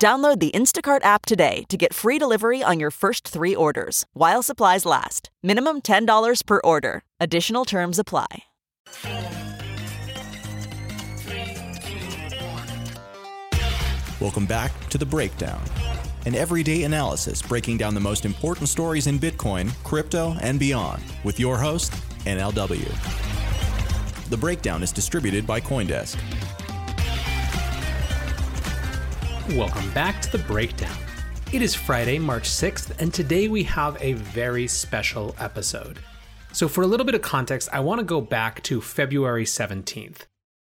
Download the Instacart app today to get free delivery on your first three orders while supplies last. Minimum $10 per order. Additional terms apply. Welcome back to The Breakdown, an everyday analysis breaking down the most important stories in Bitcoin, crypto, and beyond with your host, NLW. The breakdown is distributed by Coindesk. Welcome back to the breakdown. It is Friday, March 6th, and today we have a very special episode. So, for a little bit of context, I want to go back to February 17th.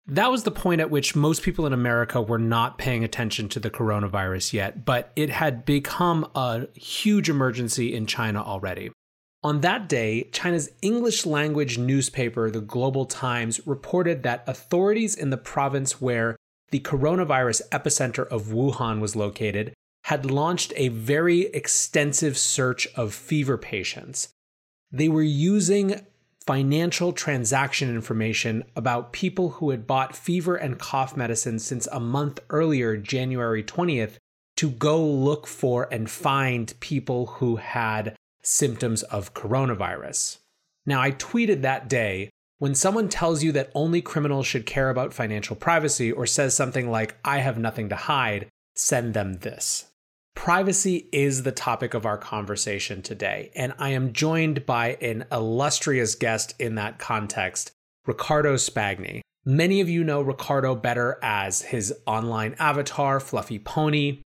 That was the point at which most people in America were not paying attention to the coronavirus yet, but it had become a huge emergency in China already. On that day, China's English language newspaper, the Global Times, reported that authorities in the province where the coronavirus epicenter of Wuhan was located had launched a very extensive search of fever patients. They were using financial transaction information about people who had bought fever and cough medicine since a month earlier, January 20th, to go look for and find people who had symptoms of coronavirus. Now, I tweeted that day when someone tells you that only criminals should care about financial privacy or says something like, I have nothing to hide, send them this. Privacy is the topic of our conversation today, and I am joined by an illustrious guest in that context, Ricardo Spagni. Many of you know Ricardo better as his online avatar, Fluffy Pony,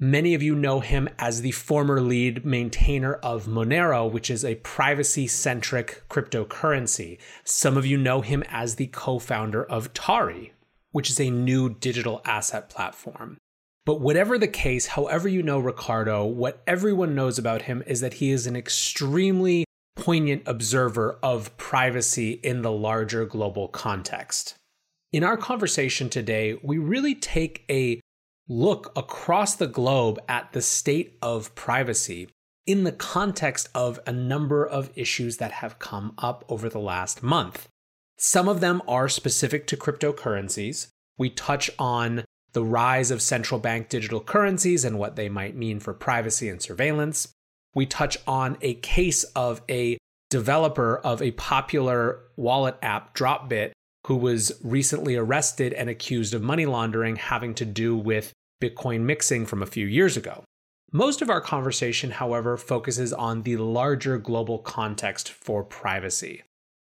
Many of you know him as the former lead maintainer of Monero, which is a privacy centric cryptocurrency. Some of you know him as the co founder of Tari, which is a new digital asset platform. But whatever the case, however you know Ricardo, what everyone knows about him is that he is an extremely poignant observer of privacy in the larger global context. In our conversation today, we really take a look across the globe at the state of privacy in the context of a number of issues that have come up over the last month. Some of them are specific to cryptocurrencies. We touch on the rise of central bank digital currencies and what they might mean for privacy and surveillance. We touch on a case of a developer of a popular wallet app, Dropbit, who was recently arrested and accused of money laundering having to do with Bitcoin mixing from a few years ago. Most of our conversation, however, focuses on the larger global context for privacy.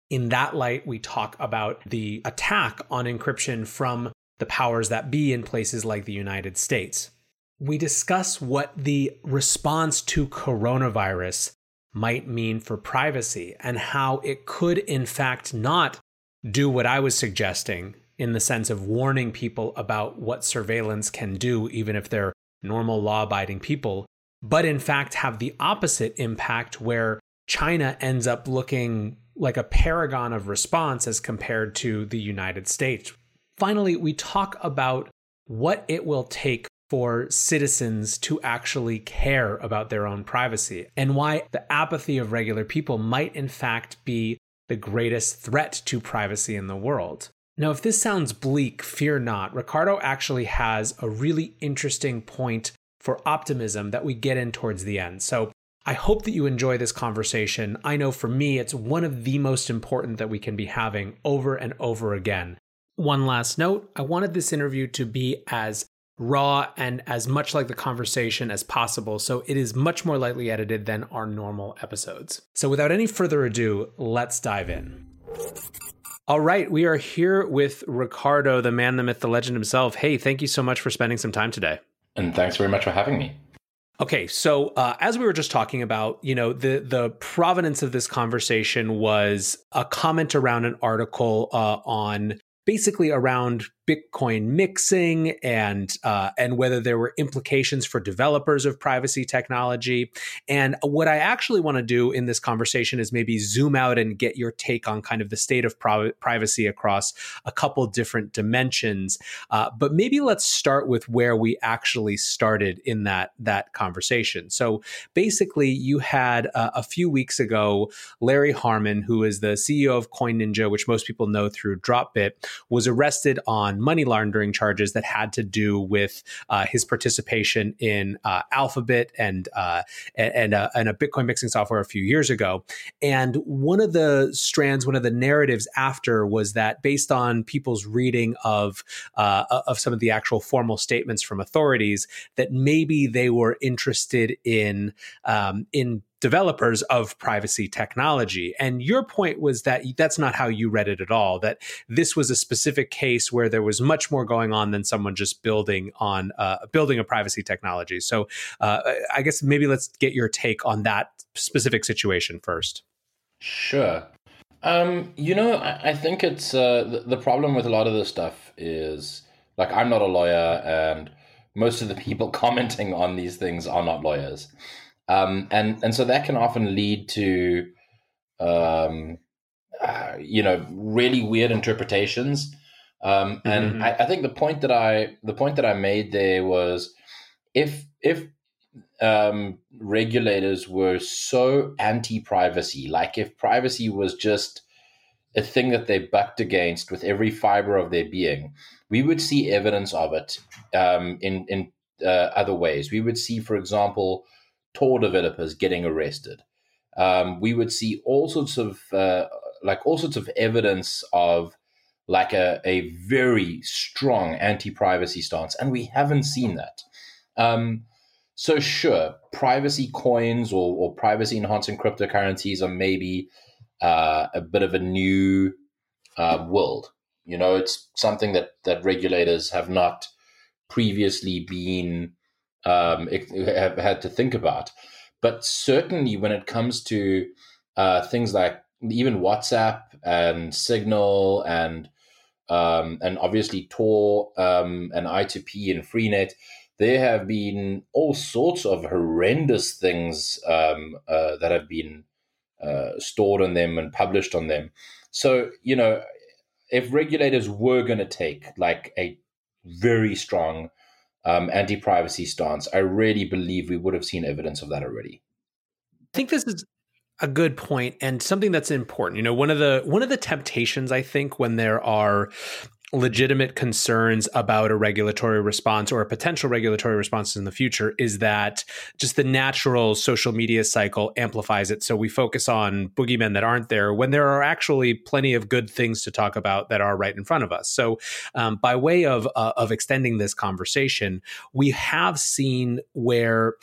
In that light, we talk about the attack on encryption from the powers that be in places like the United States. We discuss what the response to coronavirus might mean for privacy and how it could, in fact, not do what I was suggesting in the sense of warning people about what surveillance can do, even if they're normal law abiding people, but in fact have the opposite impact where China ends up looking like a paragon of response as compared to the United States. Finally, we talk about what it will take for citizens to actually care about their own privacy and why the apathy of regular people might, in fact, be the greatest threat to privacy in the world. Now, if this sounds bleak, fear not. Ricardo actually has a really interesting point for optimism that we get in towards the end. So I hope that you enjoy this conversation. I know for me, it's one of the most important that we can be having over and over again. One last note I wanted this interview to be as raw and as much like the conversation as possible, so it is much more lightly edited than our normal episodes. So without any further ado, let's dive in. All right, we are here with Ricardo, the man, the myth, the legend himself. Hey, thank you so much for spending some time today. And thanks very much for having me. Okay, so uh, as we were just talking about, you know, the the provenance of this conversation was a comment around an article uh, on basically around Bitcoin mixing and uh, and whether there were implications for developers of privacy technology. And what I actually want to do in this conversation is maybe zoom out and get your take on kind of the state of privacy across a couple different dimensions. Uh, but maybe let's start with where we actually started in that that conversation. So basically, you had uh, a few weeks ago Larry Harmon, who is the CEO of Coin Ninja, which most people know through Dropbit, was arrested on money laundering charges that had to do with uh, his participation in uh, AlphaBay and uh, and, and a Bitcoin mixing software a few years ago. And one of the strands, one of the narratives after was that based on people's reading of uh, of some of the actual formal statements from authorities, that maybe they were interested in um, in developers of privacy technology. And your point was that that's not how you read it at all, that this was a specific case where there was much more going on than someone just building on uh, building a privacy technology. So uh, I guess maybe let's get your take on that specific situation first. Sure. Um, you know, I, I think it's uh, the, the problem with a lot of this stuff is like I'm not a lawyer and most of the people commenting on these things are not lawyers. Um, and and so that can often lead to um, uh, you know really weird interpretations. Um, and mm-hmm. I, I, think the point that I the point that I made there was if if um, regulators were so anti privacy, like if privacy was just a thing that they bucked against with every fiber of their being, we would see evidence of it um, in in uh, other ways. We would see, for example, Tor developers getting arrested. Um, we would see all sorts of uh, like all sorts of evidence of like a, a very strong anti-privacy stance, and we haven't seen that. Um, so sure, privacy coins or, or privacy enhancing cryptocurrencies are maybe uh, a bit of a new uh, world. You know, it's something that that regulators have not previously been um, have had to think about. But certainly, when it comes to uh, things like even WhatsApp and Signal and um, and obviously Tor um, and I2P and Freenet, there have been all sorts of horrendous things um, uh, that have been uh, stored on them and published on them. So you know, if regulators were going to take like a very strong um, anti privacy stance, I really believe we would have seen evidence of that already. I think this is a good point and something that's important. You know, one of the one of the temptations I think when there are legitimate concerns about a regulatory response or a potential regulatory response in the future is that just the natural social media cycle amplifies it. So we focus on boogeymen that aren't there when there are actually plenty of good things to talk about that are right in front of us. So, um, by way of uh, of extending this conversation, we have seen where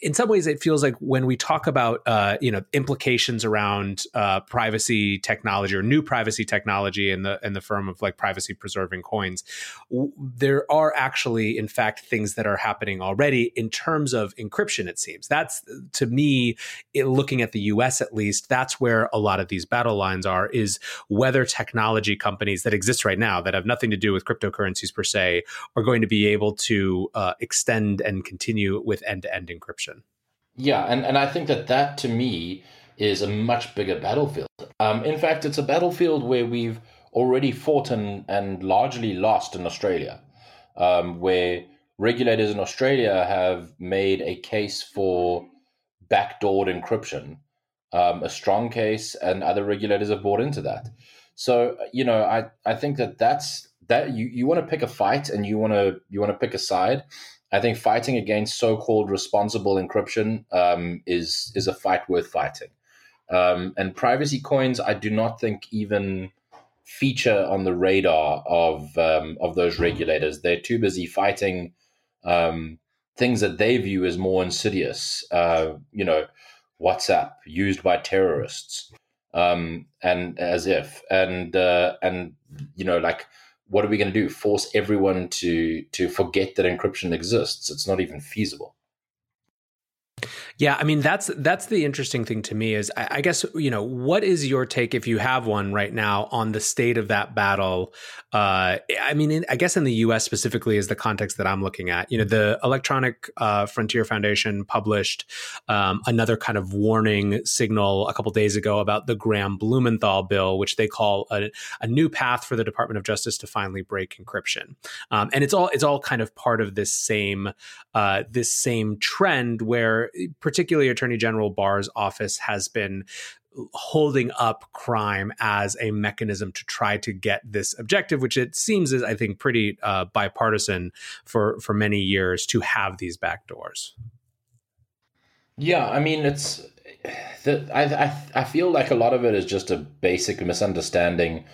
in some ways it feels like when we talk about uh, you know implications around uh, privacy technology or new privacy technology in the in the firm of like privacy preserving coins w- there are actually in fact things that are happening already in terms of encryption it seems. That's to me it, looking at the US at least that's where a lot of these battle lines are is whether technology companies that exist right now that have nothing to do with cryptocurrencies per se are going to be able to uh, extend and continue with end-to-end encryption yeah, and, and I think that that to me is a much bigger battlefield. Um, in fact, it's a battlefield where we've already fought and, and largely lost in Australia, um, where regulators in Australia have made a case for backdoored encryption, um, a strong case, and other regulators have bought into that. So you know, I I think that that's that you, you want to pick a fight and you want to you want to pick a side I think fighting against so-called responsible encryption um, is is a fight worth fighting. Um, and privacy coins, I do not think even feature on the radar of um, of those regulators. They're too busy fighting um, things that they view as more insidious. Uh, you know, WhatsApp used by terrorists, um, and as if, and uh, and you know, like, what are we going to do? Force everyone to to forget that encryption exists? It's not even feasible. Yeah, I mean that's that's the interesting thing to me is I, I, guess you know what is your take if you have one right now on the state of that battle. Uh, I mean, in, I guess in the U.S. specifically is the context that I'm looking at. You know, the Electronic uh, Frontier Foundation published um, another kind of warning signal a couple days ago about the Graham Blumenthal bill, which they call a, a new path for the Department of Justice to finally break encryption. Um, and it's all it's all kind of part of this same uh, this same trend where particularly Attorney General Barr's office has been holding up crime as a mechanism to try to get this objective, which it seems is, I think, pretty uh, bipartisan for for many years to have these backdoors. Yeah, I mean, it's I, I I feel like a lot of it is just a basic misunderstanding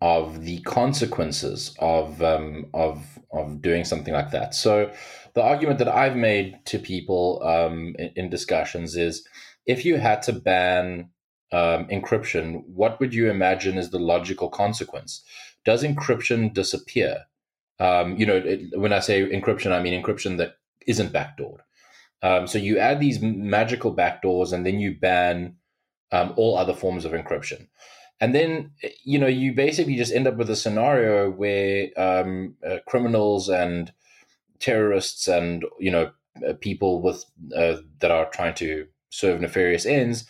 of the consequences of um, of of doing something like that. So the argument that I've made to people um, in, in, discussions is if you had to ban um, encryption, what would you imagine is the logical consequence? Does encryption disappear? Um, you know, it, when I say encryption, I mean encryption that isn't backdoored. Um, so you add these magical backdoors and then you ban um, all other forms of encryption. And then, you know, you basically just end up with a scenario where um, uh, criminals and terrorists and you know uh, people with uh, that are trying to serve nefarious ends,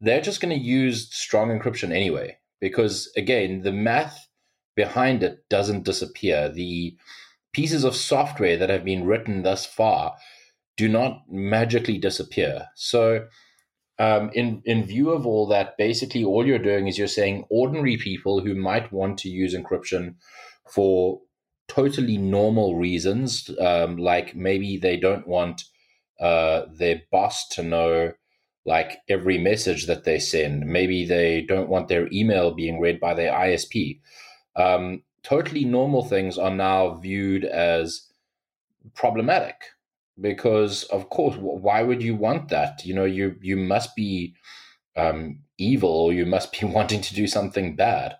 they're just going to use strong encryption anyway. Because again, the math behind it doesn't disappear. The pieces of software that have been written thus far do not magically disappear. So, um, in in view of all that, basically all you're doing is you're saying ordinary people who might want to use encryption for totally normal reasons, um, like maybe they don't want uh, their boss to know like every message that they send. Maybe they don't want their email being read by their ISP. Um, totally normal things are now viewed as problematic because, of course, why would you want that? You know, you you must be um, evil or you must be wanting to do something bad.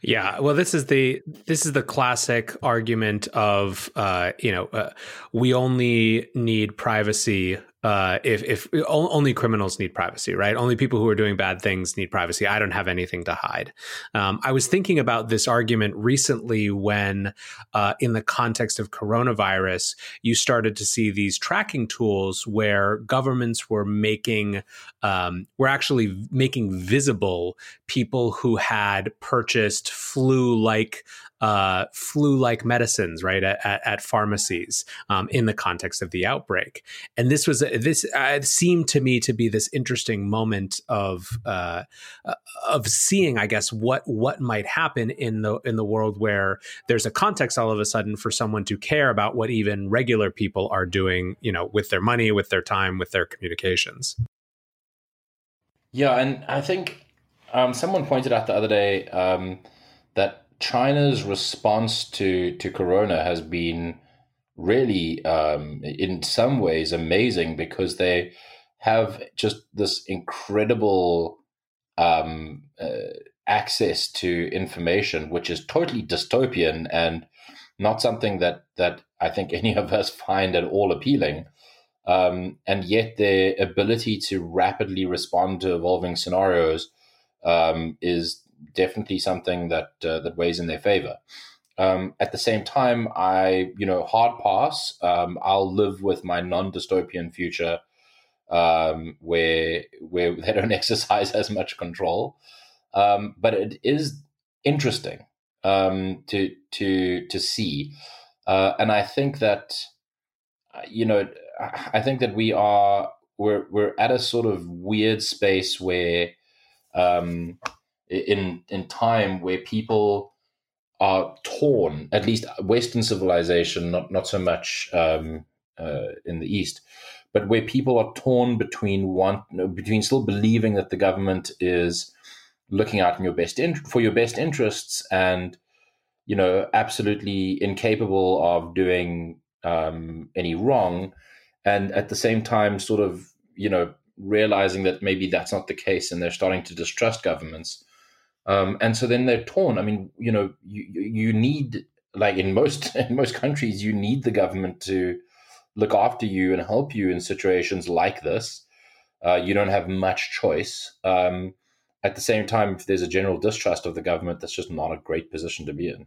Yeah, well, this is the this is the classic argument of uh, you know uh, we only need privacy uh, if if only criminals need privacy, right? Only people who are doing bad things need privacy. I don't have anything to hide. Um, I was thinking about this argument recently when, uh, in the context of coronavirus, you started to see these tracking tools where governments were making, um, were actually making visible people who had purchased flu-like uh, flu-like medicines, right, at, at pharmacies um, in the context of the outbreak. And this was this uh, seemed to me to be this interesting moment of uh, uh, of seeing, I guess, what what might happen in the in the world where there's a context all of a sudden for someone to care about what even regular people are doing, you know, with their money, with their time, with their communications. Yeah, and I think um, someone pointed out the other day um, that China's response to to Corona has been really, um, in some ways, amazing because they have just this incredible um, uh, access to information, which is totally dystopian and not something that that I think any of us find at all appealing. Um, and yet, their ability to rapidly respond to evolving scenarios um, is definitely something that uh, that weighs in their favor. Um, at the same time, I you know hard pass. Um, I'll live with my non-dystopian future um, where where they don't exercise as much control. Um, but it is interesting um, to to to see, uh, and I think that uh, you know I think that we are we're we're at a sort of weird space where um, in in time where people are torn, at least Western civilization, not not so much um, uh, in the East, but where people are torn between one between still believing that the government is looking out in your best in- for your best interests and you know absolutely incapable of doing um, any wrong and at the same time sort of you know realizing that maybe that's not the case and they're starting to distrust governments um, and so then they're torn. I mean you know you, you need like in most in most countries you need the government to look after you and help you in situations like this. Uh, you don't have much choice. Um, at the same time if there's a general distrust of the government that's just not a great position to be in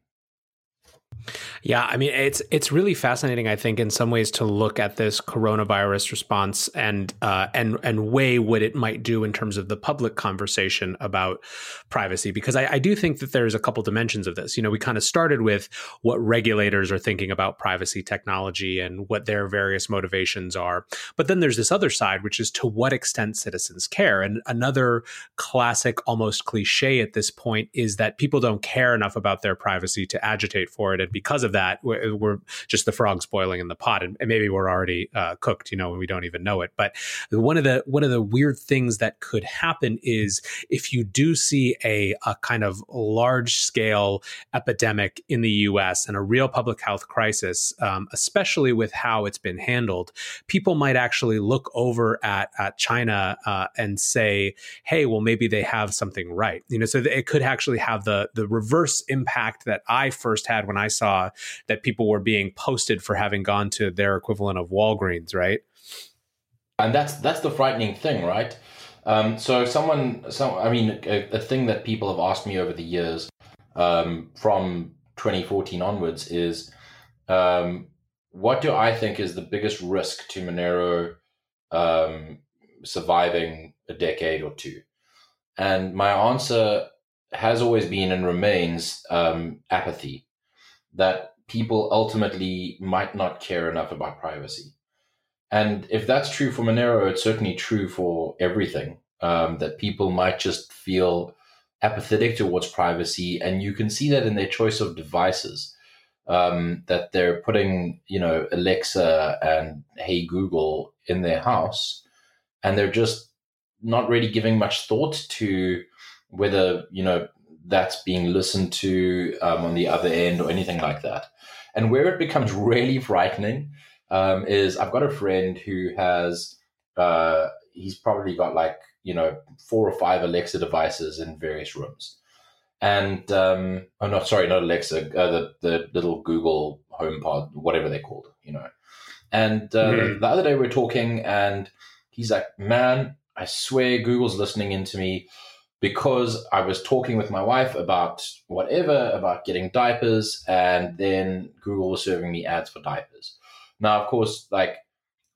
yeah, I mean it's it's really fascinating. I think in some ways to look at this coronavirus response and uh, and and weigh what it might do in terms of the public conversation about privacy, because I, I do think that there's a couple dimensions of this. You know, we kind of started with what regulators are thinking about privacy technology and what their various motivations are, but then there's this other side, which is to what extent citizens care. And another classic, almost cliche at this point, is that people don't care enough about their privacy to agitate for it because of that, we're, we're just the frogs boiling in the pot, and, and maybe we're already uh, cooked, you know, and we don't even know it. But one of the one of the weird things that could happen is if you do see a, a kind of large scale epidemic in the U.S. and a real public health crisis, um, especially with how it's been handled, people might actually look over at at China uh, and say, "Hey, well, maybe they have something right." You know, so it could actually have the the reverse impact that I first had when I saw that people were being posted for having gone to their equivalent of Walgreens, right? And that's that's the frightening thing, right? Um, so someone, some, I mean, a, a, thing that people have asked me over the years um, from 2014 onwards is, um, what do I think is the biggest risk to Monero um, surviving a decade or two? And my answer has always been and remains um, apathy that people ultimately might not care enough about privacy. And if that's true for Monero, it's certainly true for everything. Um, that people might just feel apathetic towards privacy, and you can see that in their choice of devices. Um, that they're putting, you know, Alexa and Hey Google in their house, and they're just not really giving much thought to whether you know that's being listened to um, on the other end or anything like that. And where it becomes really frightening um, is I've got a friend who has, uh, he's probably got like, you know, four or five Alexa devices in various rooms. And, um, oh, no, sorry, not Alexa, uh, the, the little Google Home Pod, whatever they're called, you know. And uh, mm. the other day we are talking, and he's like, man, I swear Google's listening into me because I was talking with my wife about whatever, about getting diapers, and then Google was serving me ads for diapers. Now, of course, like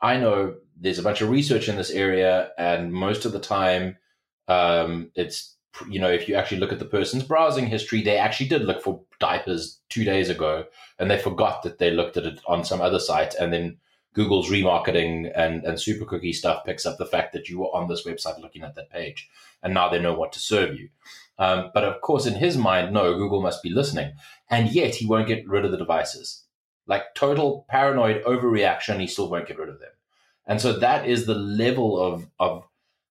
I know there's a bunch of research in this area, and most of the time, um, it's you know if you actually look at the person's browsing history, they actually did look for diapers two days ago, and they forgot that they looked at it on some other site, and then Google's remarketing and, and super cookie stuff picks up the fact that you were on this website looking at that page, and now they know what to serve you. Um, but of course, in his mind, no, Google must be listening, and yet he won't get rid of the devices. Like total paranoid overreaction, he still won't get rid of them. And so that is the level of of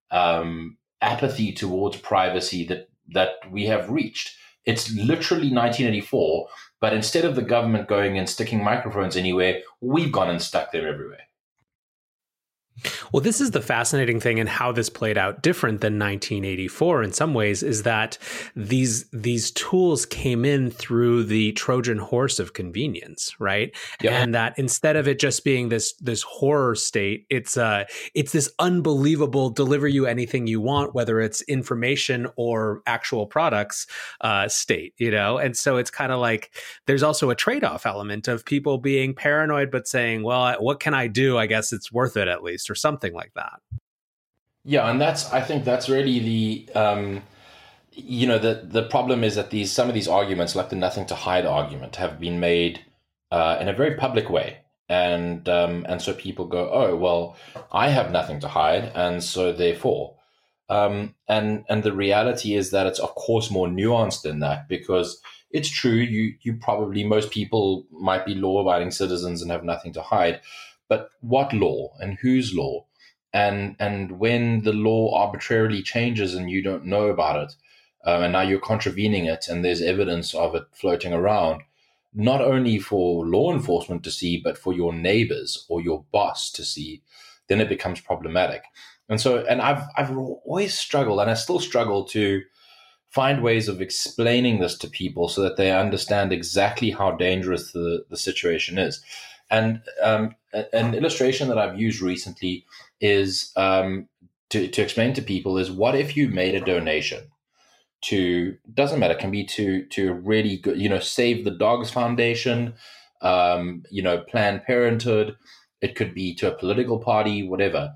um, apathy towards privacy that that we have reached. It's literally 1984 but instead of the government going and sticking microphones anywhere, we've gone and stuck them everywhere. Well, this is the fascinating thing and how this played out different than 1984 in some ways is that these these tools came in through the Trojan horse of convenience, right? Yeah. And that instead of it just being this this horror state, it's uh it's this unbelievable deliver you anything you want, whether it's information or actual products uh state, you know? And so it's kind of like there's also a trade-off element of people being paranoid but saying, well, what can I do? I guess it's worth it at least or something like that. Yeah, and that's I think that's really the um, you know the the problem is that these some of these arguments, like the nothing to hide argument, have been made uh, in a very public way, and um, and so people go, oh well, I have nothing to hide, and so therefore, um, and and the reality is that it's of course more nuanced than that because it's true you you probably most people might be law abiding citizens and have nothing to hide but what law and whose law? And and when the law arbitrarily changes and you don't know about it, um, and now you're contravening it, and there's evidence of it floating around, not only for law enforcement to see, but for your neighbors or your boss to see, then it becomes problematic. And so, and I've I've always struggled, and I still struggle to find ways of explaining this to people so that they understand exactly how dangerous the, the situation is. And um, an illustration that I've used recently is um, to, to explain to people is what if you made a donation to doesn't matter can be to to really good you know save the dogs foundation um, you know planned parenthood. It could be to a political party whatever.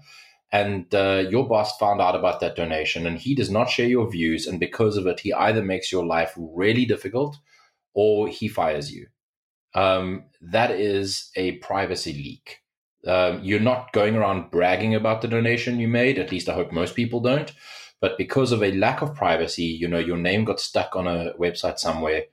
And uh, your boss found out about that donation and he does not share your views and because of it he either makes your life really difficult or he fires you um, that is a privacy leak. Um, you're not going around bragging about the donation you made at least i hope most people don't but because of a lack of privacy you know your name got stuck on a website somewhere.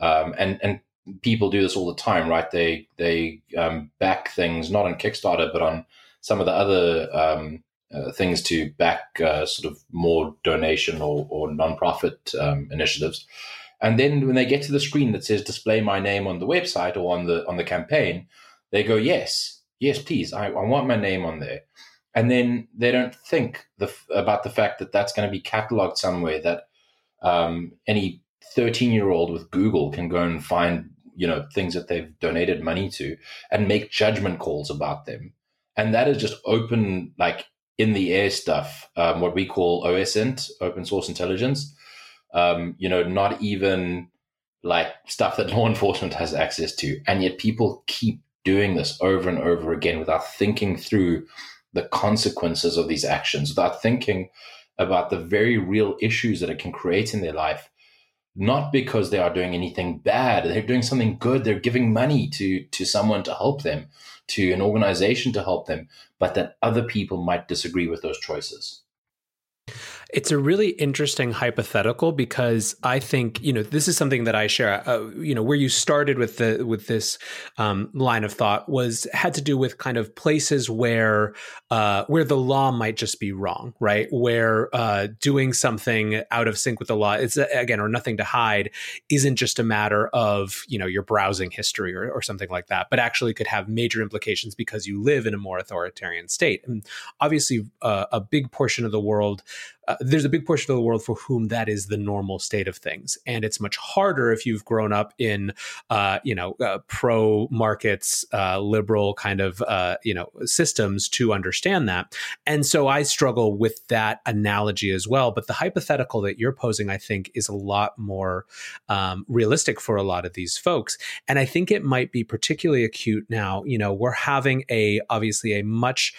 Um, and and people do this all the time right? They they um, back things not on kickstarter but on some of the other um, uh, things to back uh, sort of more donation or, or nonprofit um, initiatives. And then when they get to the screen that says display my name on the website or on the on the campaign, they go, yes, yes, please, I, I want my name on there. And then they don't think the, about the fact that that's going to be cataloged somewhere that um, any 13 year old with Google can go and find, you know, things that they've donated money to and make judgment calls about them. And that is just open like in the air stuff um, what we call osint open source intelligence um, you know not even like stuff that law enforcement has access to. And yet people keep doing this over and over again without thinking through the consequences of these actions without thinking about the very real issues that it can create in their life. Not because they are doing anything bad. They're doing something good. They're giving money to to someone to help them to an organization to help them, but that other people might disagree with those choices. It's a really interesting hypothetical because I think you know this is something that I share. Uh, you know where you started with the with this um, line of thought was had to do with kind of places where uh, where the law might just be wrong, right? Where uh, doing something out of sync with the law is again or nothing to hide isn't just a matter of you know your browsing history or, or something like that, but actually could have major implications because you live in a more authoritarian state. And obviously, uh, a big portion of the world uh, there's a big portion of the world for whom that is the normal state of things, and it's much harder if you've grown up in, uh, you know, uh, pro markets, uh, liberal kind of, uh, you know, systems to understand that. And so I struggle with that analogy as well. But the hypothetical that you're posing, I think, is a lot more um, realistic for a lot of these folks, and I think it might be particularly acute now. You know, we're having a obviously a much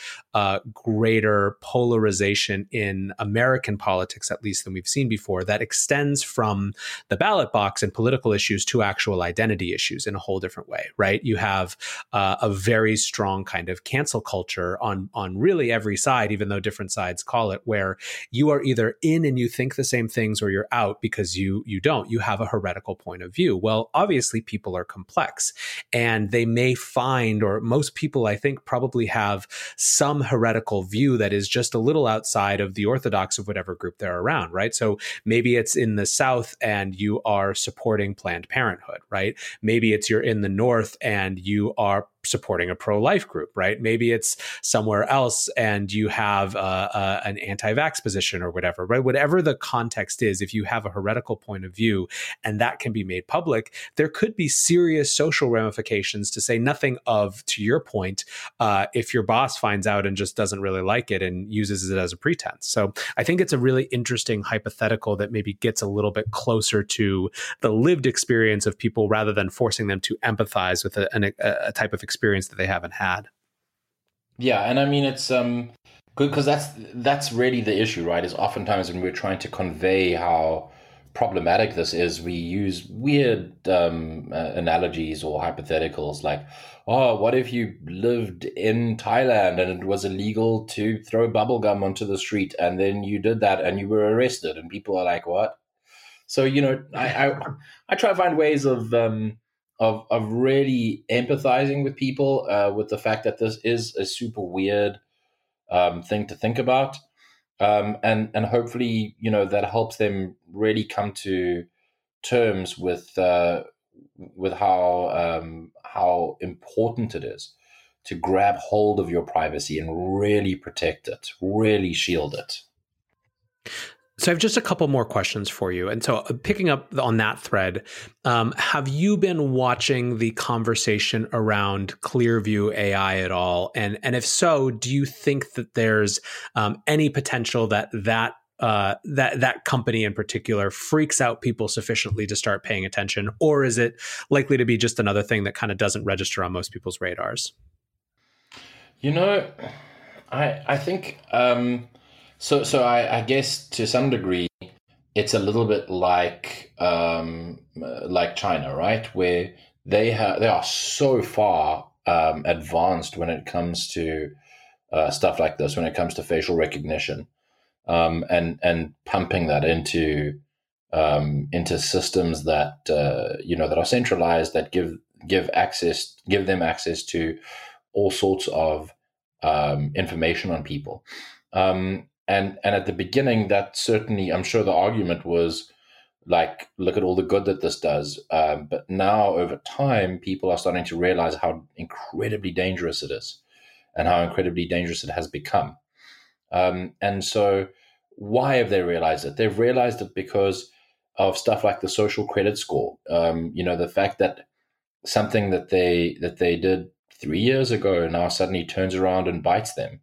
greater polarization in America American politics, at least, than we've seen before, that extends from the ballot box and political issues to actual identity issues in a whole different way, right? You have uh, a very strong kind of cancel culture on on really every side, even though different sides call it, where you are either in and you think the same things, or you're out because you you don't. You have a heretical point of view. Well, obviously, people are complex, and they may find, or most people, I think, probably have some heretical view that is just a little outside of the orthodox of whatever group they're around, right? So maybe it's in the South and you are supporting Planned Parenthood, right? Maybe it's you're in the North and you are supporting a pro life group, right? Maybe it's somewhere else and you have uh, uh, an anti vax position or whatever, right? Whatever the context is, if you have a heretical point of view and that can be made public, there could be serious social ramifications to say nothing of, to your point, uh, if your boss finds out and just doesn't really like it and uses it as a pretense. So I think it's a really interesting hypothetical that maybe gets a little bit closer to the lived experience of people rather than forcing them to empathize with a, a, a type of experience experience that they haven't had. Yeah, and I mean it's um good because that's that's really the issue, right? Is oftentimes when we're trying to convey how problematic this is, we use weird um, uh, analogies or hypotheticals like, oh, what if you lived in Thailand and it was illegal to throw bubblegum onto the street and then you did that and you were arrested and people are like, what? So, you know, I, I, I try to find ways of um, of of really empathizing with people uh, with the fact that this is a super weird um, thing to think about. um, and and hopefully you know that helps them really come to terms with uh, with how um, how important it is to grab hold of your privacy and really protect it, really shield it. So I have just a couple more questions for you. And so, uh, picking up on that thread, um, have you been watching the conversation around Clearview AI at all? And and if so, do you think that there's um, any potential that that uh, that that company in particular freaks out people sufficiently to start paying attention, or is it likely to be just another thing that kind of doesn't register on most people's radars? You know, I I think. Um, so, so I, I, guess to some degree, it's a little bit like um, like China, right? Where they they are so far um, advanced when it comes to uh, stuff like this, when it comes to facial recognition, um, and and pumping that into um, into systems that uh, you know that are centralized that give give access give them access to all sorts of um, information on people. Um, and and at the beginning that certainly i'm sure the argument was like look at all the good that this does. Um, but now over time people are starting to realize how incredibly dangerous it is and how incredibly dangerous it has become. Um, and so why have they realized it? They've realized it because of stuff like the social credit score. Um, you know the fact that something that they that they did three years ago now suddenly turns around and bites them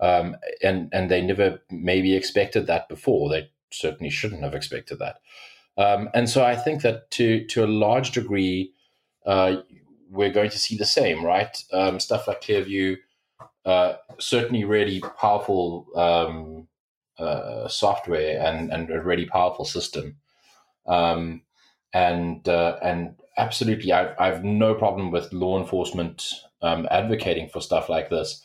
um, and and they never maybe expected that before. They certainly shouldn't have expected that. Um, and so I think that to to a large degree, uh, we're going to see the same, right? Um, stuff like Clearview, uh, certainly really powerful um, uh, software and and a really powerful system, um, and uh, and absolutely, I've I've no problem with law enforcement um, advocating for stuff like this.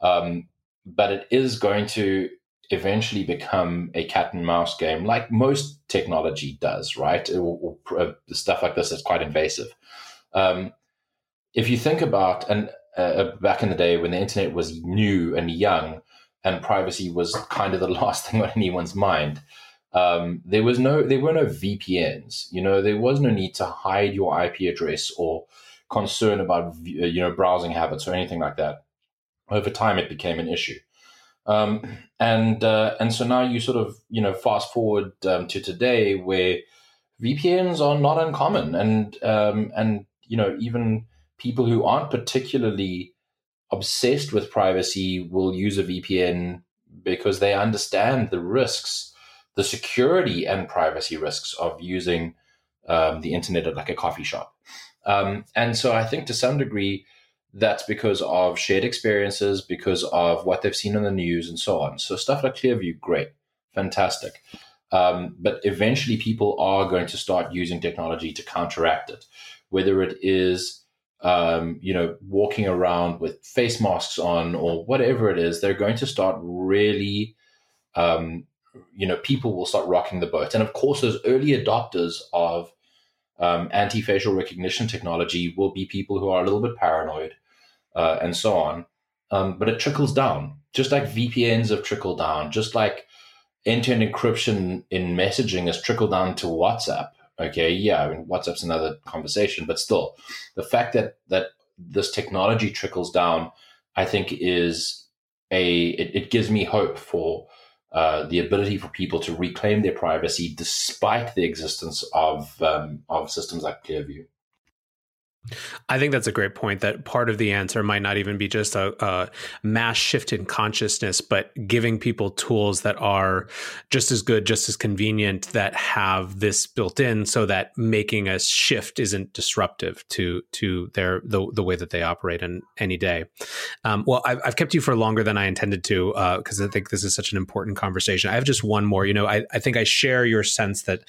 Um, but it is going to eventually become a cat and mouse game, like most technology does, right? Or, or uh, stuff like this is quite invasive. Um, if you think about, and uh, uh, back in the day when the internet was new and young, and privacy was kind of the last thing on anyone's mind. Um, there was no, there were no VPNs. You know, there was no need to hide your IP address or concern about you know browsing habits or anything like that over time it became an issue. Um, and uh, and so now you sort of you know fast forward um, to today where VPNs are not uncommon, and um, and you know even people who aren't particularly obsessed with privacy will use a VPN because they understand the risks, the security and privacy risks of using um, the internet at like a coffee shop. Um, and so I think to some degree that's because of shared experiences, because of what they've seen on the news, and so on. So stuff like Clearview, great, fantastic. Um, but eventually, people are going to start using technology to counteract it, whether it is um, you know walking around with face masks on or whatever it is. They're going to start really. Um, you know, people will start rocking the boat, and of course, those early adopters of um, anti-facial recognition technology will be people who are a little bit paranoid uh, and so on. Um, but it trickles down, just like VPNs have trickled down, just like end-to-end encryption in messaging has trickled down to WhatsApp. Okay, yeah, I mean, WhatsApp's another conversation, but still, the fact that that this technology trickles down, I think, is a it, it gives me hope for uh, the ability for people to reclaim their privacy despite the existence of um, of systems like Clearview. I think that's a great point. That part of the answer might not even be just a, a, mass shift in consciousness, but giving people tools that are just as good, just as convenient, that have this built in, so that making a shift isn't disruptive to to their the, the way that they operate in any day. Um, well, I've, I've, kept you for longer than I intended to because uh, I think this is such an important conversation. I have just one more. You know, I, I think I share your sense that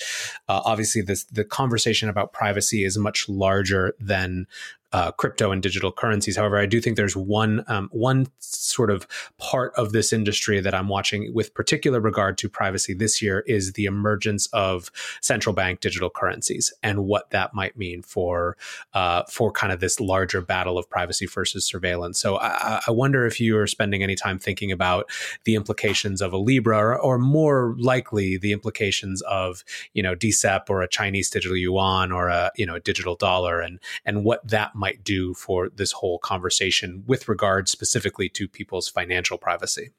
uh, obviously this the conversation about privacy is much larger than than uh, crypto and digital currencies. However, I do think there's one um, one sort of part of this industry that I'm watching with particular regard to privacy this year is the emergence of central bank digital currencies and what that might mean for uh, for kind of this larger battle of privacy versus surveillance. So I, I wonder if you are spending any time thinking about the implications of a Libra, or, or more likely the implications of you know DCEP or a Chinese digital yuan or a you know a digital dollar, and and what that might do for this whole conversation with regard specifically to people's financial privacy.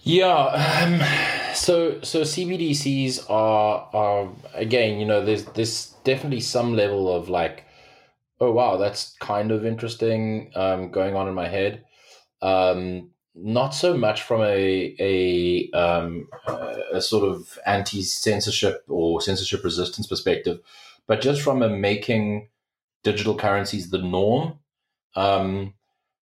Yeah, um, so so CBDCs are are again, you know, there's there's definitely some level of like, oh wow, that's kind of interesting um, going on in my head. Um, not so much from a a, um, a sort of anti censorship or censorship resistance perspective, but just from a making digital currencies the norm. Um,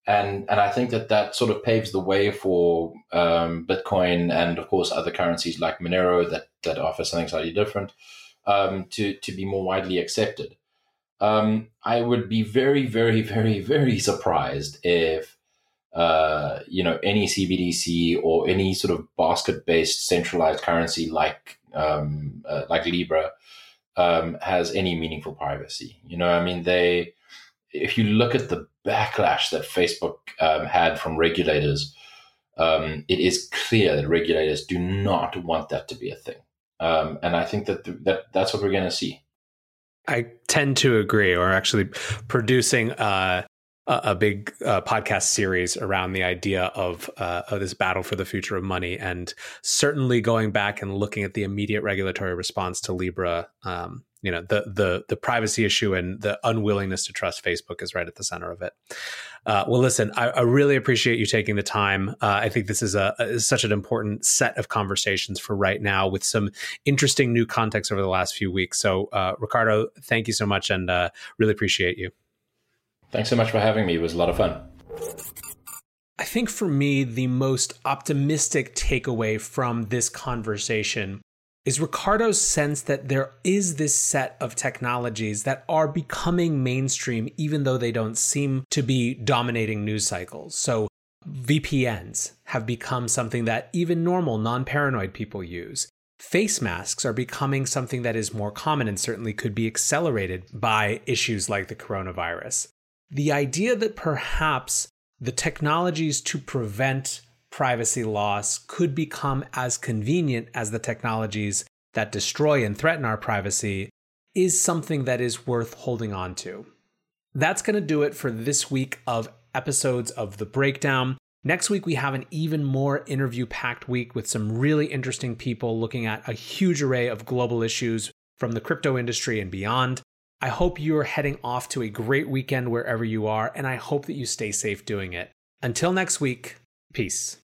and and I think that that sort of paves the way for um, Bitcoin and of course other currencies like Monero that that offer something slightly different um, to to be more widely accepted. Um, I would be very very very very surprised if uh, you know any CBDC or any sort of basket based centralized currency like um, uh, like Libra um, has any meaningful privacy. You know, I mean they if you look at the backlash that Facebook um, had from regulators, um, it is clear that regulators do not want that to be a thing. Um, and I think that th- that that's what we're going to see. I tend to agree. Or actually producing uh, a, a, big uh, podcast series around the idea of, uh, of this battle for the future of money, and certainly going back and looking at the immediate regulatory response to Libra um, you know the the the privacy issue and the unwillingness to trust Facebook is right at the center of it. Uh, well, listen, I, I, really appreciate you taking the time. Uh, I think this is a, a, such an important set of conversations for right now, with some interesting new context over the last few weeks. So, uh, Ricardo, thank you so much, and uh, really appreciate you. Thanks so much for having me. It was a lot of fun. I think for me, the most optimistic takeaway from this conversation is Ricardo's sense that there is this set of technologies that are becoming mainstream, even though they don't seem to be dominating news cycles. So, VPNs have become something that even normal, non paranoid people use. Face masks are becoming something that is more common and certainly could be accelerated by issues like the coronavirus. The idea that perhaps the technologies to prevent privacy loss could become as convenient as the technologies that destroy and threaten our privacy is something that is worth holding on to. That's going to do it for this week of episodes of The Breakdown. Next week, we have an even more interview packed week with some really interesting people looking at a huge array of global issues from the crypto industry and beyond. I hope you're heading off to a great weekend wherever you are, and I hope that you stay safe doing it. Until next week, peace.